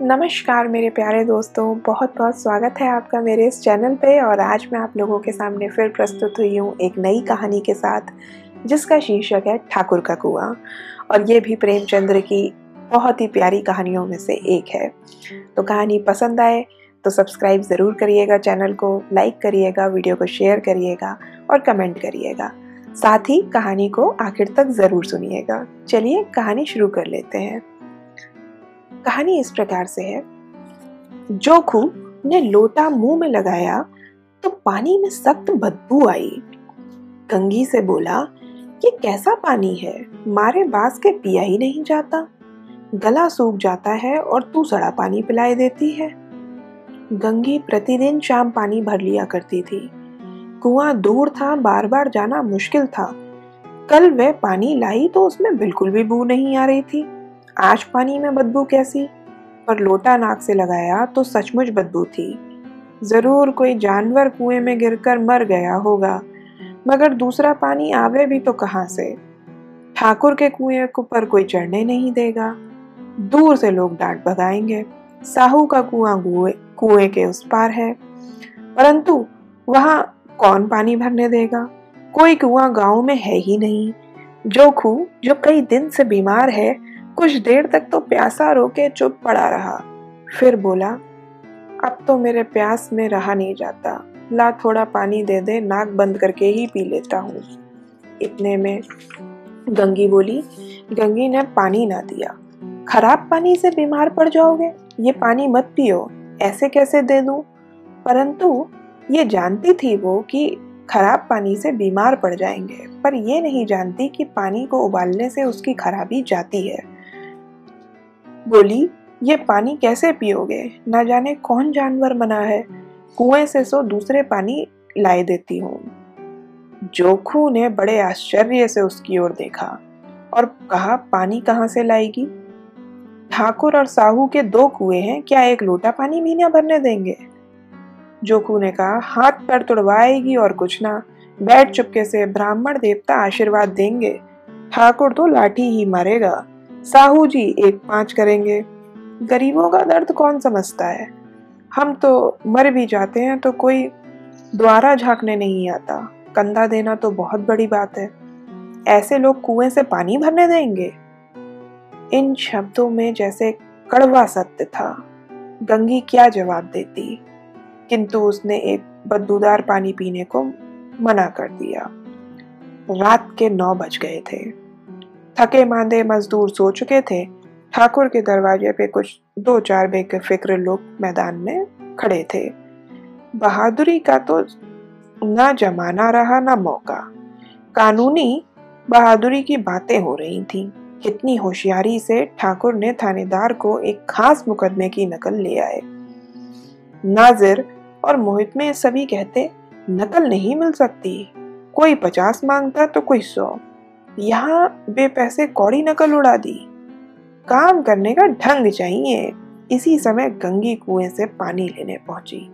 नमस्कार मेरे प्यारे दोस्तों बहुत बहुत स्वागत है आपका मेरे इस चैनल पे और आज मैं आप लोगों के सामने फिर प्रस्तुत हुई हूँ एक नई कहानी के साथ, जिसका शीर्षक है ठाकुर का कुआँ। और ये भी प्रेमचंद्र की बहुत ही प्यारी कहानियों में से एक है। तो कहानी पसंद आए तो सब्सक्राइब ज़रूर करिएगा चैनल को, लाइक करिएगा, वीडियो को शेयर करिएगा और कमेंट करिएगा। साथ ही कहानी को आखिर तक ज़रूर सुनिएगा। चलिए कहानी शुरू कर लेते हैं। कहानी इस प्रकार से है। जोखू ने लोटा मुँह में लगाया तो पानी में सख्त बदबू आई। कंगी से बोला, ये कैसा पानी है? मारे बास के पिया ही नहीं जाता। गला सूख जाता है और तू सड़ा पानी पिलाए देती है। गंगी प्रतिदिन शाम पानी भर लिया करती थी। कुआँ दूर था बार बार जाना मुश्किल था। कल वह पानी लाई तो उसमें बिल्कुल भी बू नहीं आ रही थी। आज पानी में बदबू कैसी? पर लोटा नाक से लगाया तो सचमुच बदबू थी। ज़रूर कोई जानवर कुएँ में गिरकर मर गया होगा, मगर दूसरा पानी आवे भी तो कहाँ से? ठाकुर के कुएँ को पर कोई चढ़ने नहीं देगा। दूर से लोग डांट भगाएँगे। साहू का कुआँ कुएँ के उस पार है। परंतु वहाँ कौन पानी भरने देगा? कोई कुआँ गाँव में है ही नहीं। जो खू, जो कई दिन से बीमार है कुछ देर तक तो प्यासा रोके चुप पड़ा रहा। फिर बोला, अब तो मेरे प्यास में रहा नहीं जाता। ला थोड़ा पानी दे दे, नाक बंद करके ही पी लेता हूँ। इतने में गंगी बोली, गंगी ने पानी ना दिया। खराब पानी से बीमार पड़ जाओगे। ये पानी मत पियो। ऐसे कैसे दे दूँ? परंतु ये जानती थी वो कि खराब पानी से बीमार पड़ जाएँगे, पर ये नहीं जानती कि पानी को उबालने से उसकी खराबी जाती है। बोली, ये पानी कैसे पियोगे? ना जाने कौन जानवर मना है। कुएँ से सो दूसरे पानी लाए देती हूँ। जोखू ने बड़े आश्चर्य से उसकी ओर देखा और कहा, पानी कहाँ से लाएगी? ठाकुर और साहू के दो कुएँ हैं, क्या एक लोटा पानी भी ना भरने देंगे? जोखू ने कहा, हाथ पर तुड़वाएगी और कुछ ना। बैठ चुपके से ब्राह्मण देवता आशीर्वाद देंगे। ठाकुर तो लाठी ही मारेगा। साहू जी एक पाँच करेंगे। गरीबों का दर्द कौन समझता है? हम तो मर भी जाते हैं तो कोई द्वारा झांकने नहीं आता। कंधा देना तो बहुत बड़ी बात है। ऐसे लोग कुएँ से पानी भरने देंगे? इन शब्दों में जैसे कड़वा सत्य था। गंगी क्या जवाब देती? किंतु उसने एक बदबूदार पानी पीने को मना कर दिया। रात के नौ बज गए थे। थके मांदे मजदूर सो चुके थे। ठाकुर के दरवाजे पे कुछ दो चार बेफिक्र लोग मैदान में खड़े थे। बहादुरी का तो ना जमाना रहा, ना मौका। कानूनी बहादुरी की बातें हो रही थी। कितनी होशियारी से ठाकुर ने थानेदार को एक खास मुकदमे की नकल ले आए। नाजिर और मोहित में सभी कहते, नकल नहीं मिल सकती। कोई पचास माँगता तो कोई सौ। यहाँ बे पैसे कौड़ी नकल उड़ा दी। काम करने का ढंग चाहिए। इसी समय गंगी कुएँ से पानी लेने पहुँची।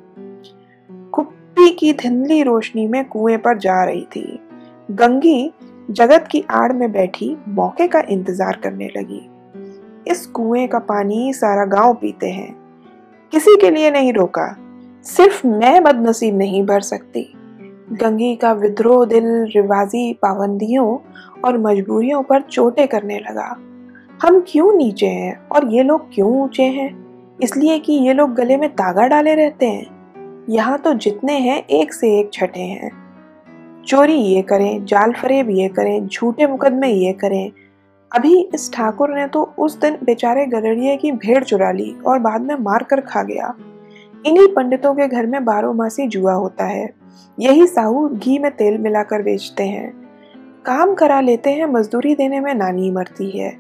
कुप्पी की धुंधली रोशनी में कुएँ पर जा रही थी। गंगी जगत की आड़ में बैठी मौके का इंतज़ार करने लगी। इस कुएँ का पानी सारा गाँव पीते हैं। किसी के लिए नहीं रोका। सिर्फ़ मैं बदनसीब नहीं भर सकती। गंगी का विद्रोह दिल, रिवाजी पाबंदियों और मजबूरियों पर चोटें करने लगा। हम क्यों नीचे हैं और ये लोग क्यों ऊँचे हैं? इसलिए कि ये लोग गले में तागा डाले रहते हैं। यहाँ तो जितने हैं, एक से एक छठे हैं। चोरी ये करें, जाल फरेब ये करें, झूठे मुकदमे ये करें। अभी इस ठाकुर ने तो उस दिन बेचारे गगड़िए की भेड़ चुरा ली और बाद में मार कर खा गया। इन्हीं पंडितों के घर में बारो मासी जुआ होता है। यही साहू घी में तेल मिलाकर बेचते हैं। काम करा लेते हैं, मजदूरी देने में नानी मरती है।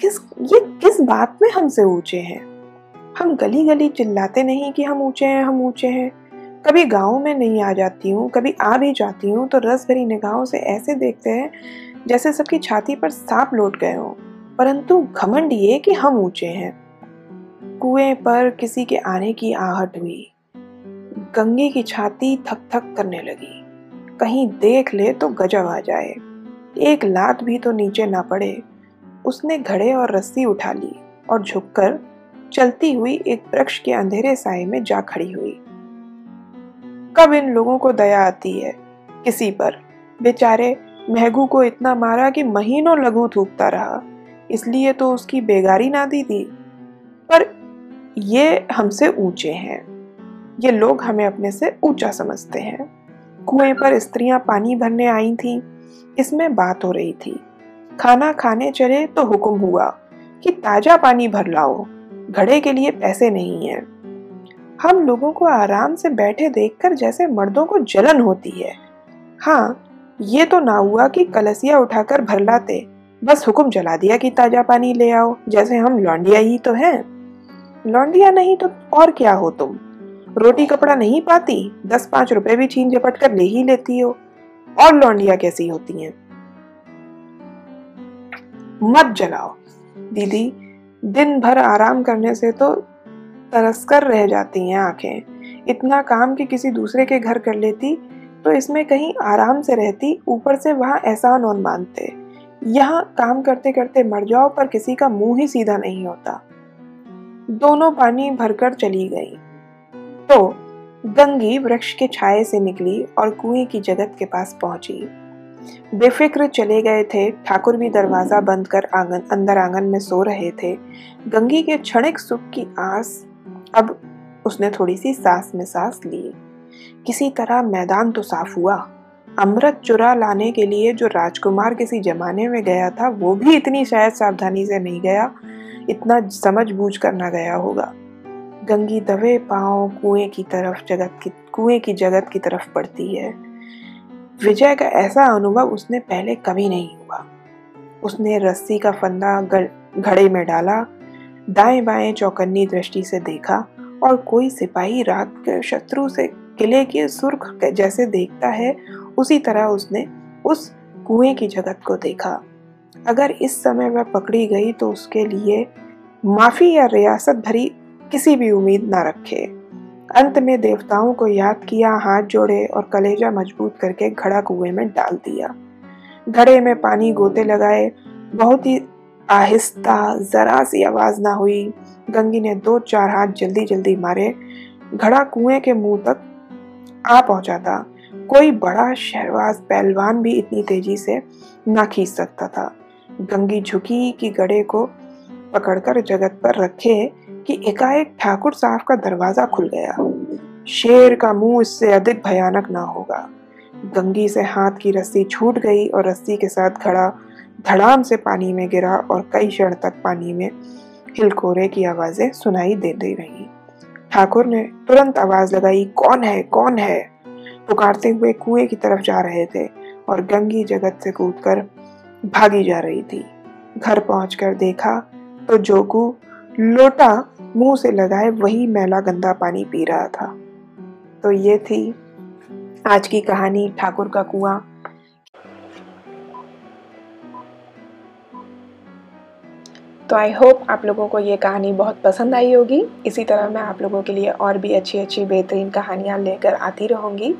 किस, ये किस बात में हमसे ऊँचे हैं? हम गली गली चिल्लाते नहीं कि हम ऊँचे हैं, हम ऊँचे हैं। कभी गाँव में नहीं आ जाती हूँ, कभी आ भी जाती हूँ तो रस भरी निगाहों से ऐसे देखते हैं जैसे सबकी छाती पर सांप लौट गए हों। परंतु घमंड ये कि हम ऊँचे हैं। कुएँ पर किसी के आने की आहट हुई। गंगे की छाती थक थक करने लगी। कहीं देख ले तो गजब आ जाए। एक लात भी तो नीचे ना पड़े। उसने घड़े और रस्सी उठा ली और झुककर चलती हुई एक वृक्ष के अंधेरे साय में जा खड़ी हुई। कब इन लोगों को दया आती है? किसी पर। बेचारे महगू को इतना मारा कि महीनों लघु थूकता रहा। इसलिए तो उसकी बेगारी ना दी थी। पर ये हमसे ऊँचे हैं। ये लोग हमें अपने से ऊँचा समझते हैं। कुएँ पर स्त्रियाँ पानी भरने आई थीं। इसमें बात हो रही थी। खाना खाने चले तो हुक्म हुआ कि ताज़ा पानी भर लाओ। घड़े के लिए पैसे नहीं है। हम लोगों को आराम से बैठे देखकर जैसे मर्दों को जलन होती है। हाँ ये तो ना हुआ कि कलसिया उठाकर भर लाते। बस हुक्म चला दिया कि ताज़ा पानी ले आओ, जैसे हम लौंडिया ही तो हैं। लौंडिया नहीं तो और क्या हो तुम? रोटी कपड़ा नहीं पाती दस पाँच रुपए भी छीन झपट कर ले ही लेती हो। और लौंडिया कैसी होती हैं? मत जलाओ। दीदी, दिन भर आराम करने से तो तरसकर रह जाती हैं आँखें। इतना काम कि किसी दूसरे के घर कर लेती तो इसमें कहीं आराम से रहती, ऊपर से वहाँ एहसान और मानते। यहाँ काम करते करते मर जाओ, पर किसी का मुँह ही सीधा नहीं होता। दोनों पानी भरकर चली गई। तो गंगी वृक्ष के छाये से निकली और कुएँ की जगत के पास पहुँची। बेफिक्र चले गए थे। ठाकुर भी दरवाज़ा बंद कर आँगन अंदर आँगन में सो रहे थे। गंगी के क्षणिक सुख की आस अब उसने थोड़ी सी सांस में सांस ली। किसी तरह मैदान तो साफ़ हुआ। अमृत चुरा लाने के लिए जो राजकुमार किसी जमाने में गया था, वो भी इतनी शायद सावधानी से नहीं गया। इतना समझ बूझ कर ना गया होगा। गंगी दबे पाँव कुएँ की तरफ़ जगत की, कुएँ की जगत की तरफ़ पड़ती है। विजय का ऐसा अनुभव उसने पहले कभी नहीं हुआ। उसने रस्सी का फंदा घड़े में डाला, दाएँ बाएँ चौकन्नी दृष्टि से देखा और कोई सिपाही रात के शत्रु से किले के सुर्ख जैसे देखता है, उसी तरह उसने उस कुएँ की जगत को देखा। अगर इस समय वह पकड़ी गई तो उसके लिए माफ़ी या रियासत भरी किसी भी उम्मीद ना रखे। अंत में देवताओं को याद किया, हाथ जोड़े और कलेजा मज़बूत करके घड़ा कुएँ में डाल दिया। घड़े में पानी गोते लगाए, बहुत ही आहिस्ता, जरा सी आवाज़ ना हुई। गंगी ने दो चार हाथ जल्दी जल्दी मारे। घड़ा कुएँ के मुँह तक आ पहुँचा था। कोई बड़ा शहरवाज पहलवान भी इतनी तेज़ी से ना खींच सकता था। गंगी झुकी कि गड़े को पकड़कर जगत पर रखे कि एकाएक ठाकुर साहब का दरवाज़ा खुल गया। शेर का मुँह इससे अधिक भयानक ना होगा। गंगी से हाथ की रस्सी छूट गई और रस्सी के साथ खड़ा धड़ाम से पानी में गिरा और कई क्षण तक पानी में हिलकोरे की आवाज़ें सुनाई दे दे रही। ठाकुर ने तुरंत आवाज़ लगाई, कौन है? कौन है? पुकारते हुए कुएँ की तरफ़ जा रहे थे और गंगी जगत से कूदकर भागी जा रही थी। घर पहुंचकर देखा तो जोगू लोटा मुँह से लगाए वही मैला गंदा पानी पी रहा था। तो ये थी आज की कहानी ठाकुर का कुआँ। तो आई होप आप लोगों को ये कहानी बहुत पसंद आई होगी। इसी तरह मैं आप लोगों के लिए और भी अच्छी अच्छी बेहतरीन कहानियाँ लेकर आती रहूँगी।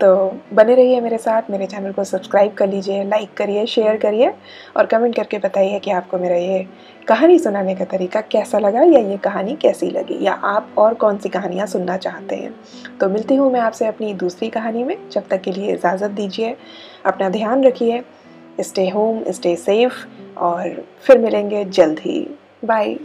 तो बने रहिए मेरे साथ, मेरे चैनल को सब्सक्राइब कर लीजिए लाइक करिए शेयर करिए और कमेंट करके बताइए कि आपको मेरा ये कहानी सुनाने का तरीका कैसा लगा या ये कहानी कैसी लगी या आप और कौन सी कहानियाँ सुनना चाहते हैं। तो मिलती हूँ मैं आपसे अपनी दूसरी कहानी में। जब तक के लिए इजाज़त दीजिए, अपना ध्यान रखिए स्टे होम स्टे सेफ़ और फिर मिलेंगे जल्द ही। बाय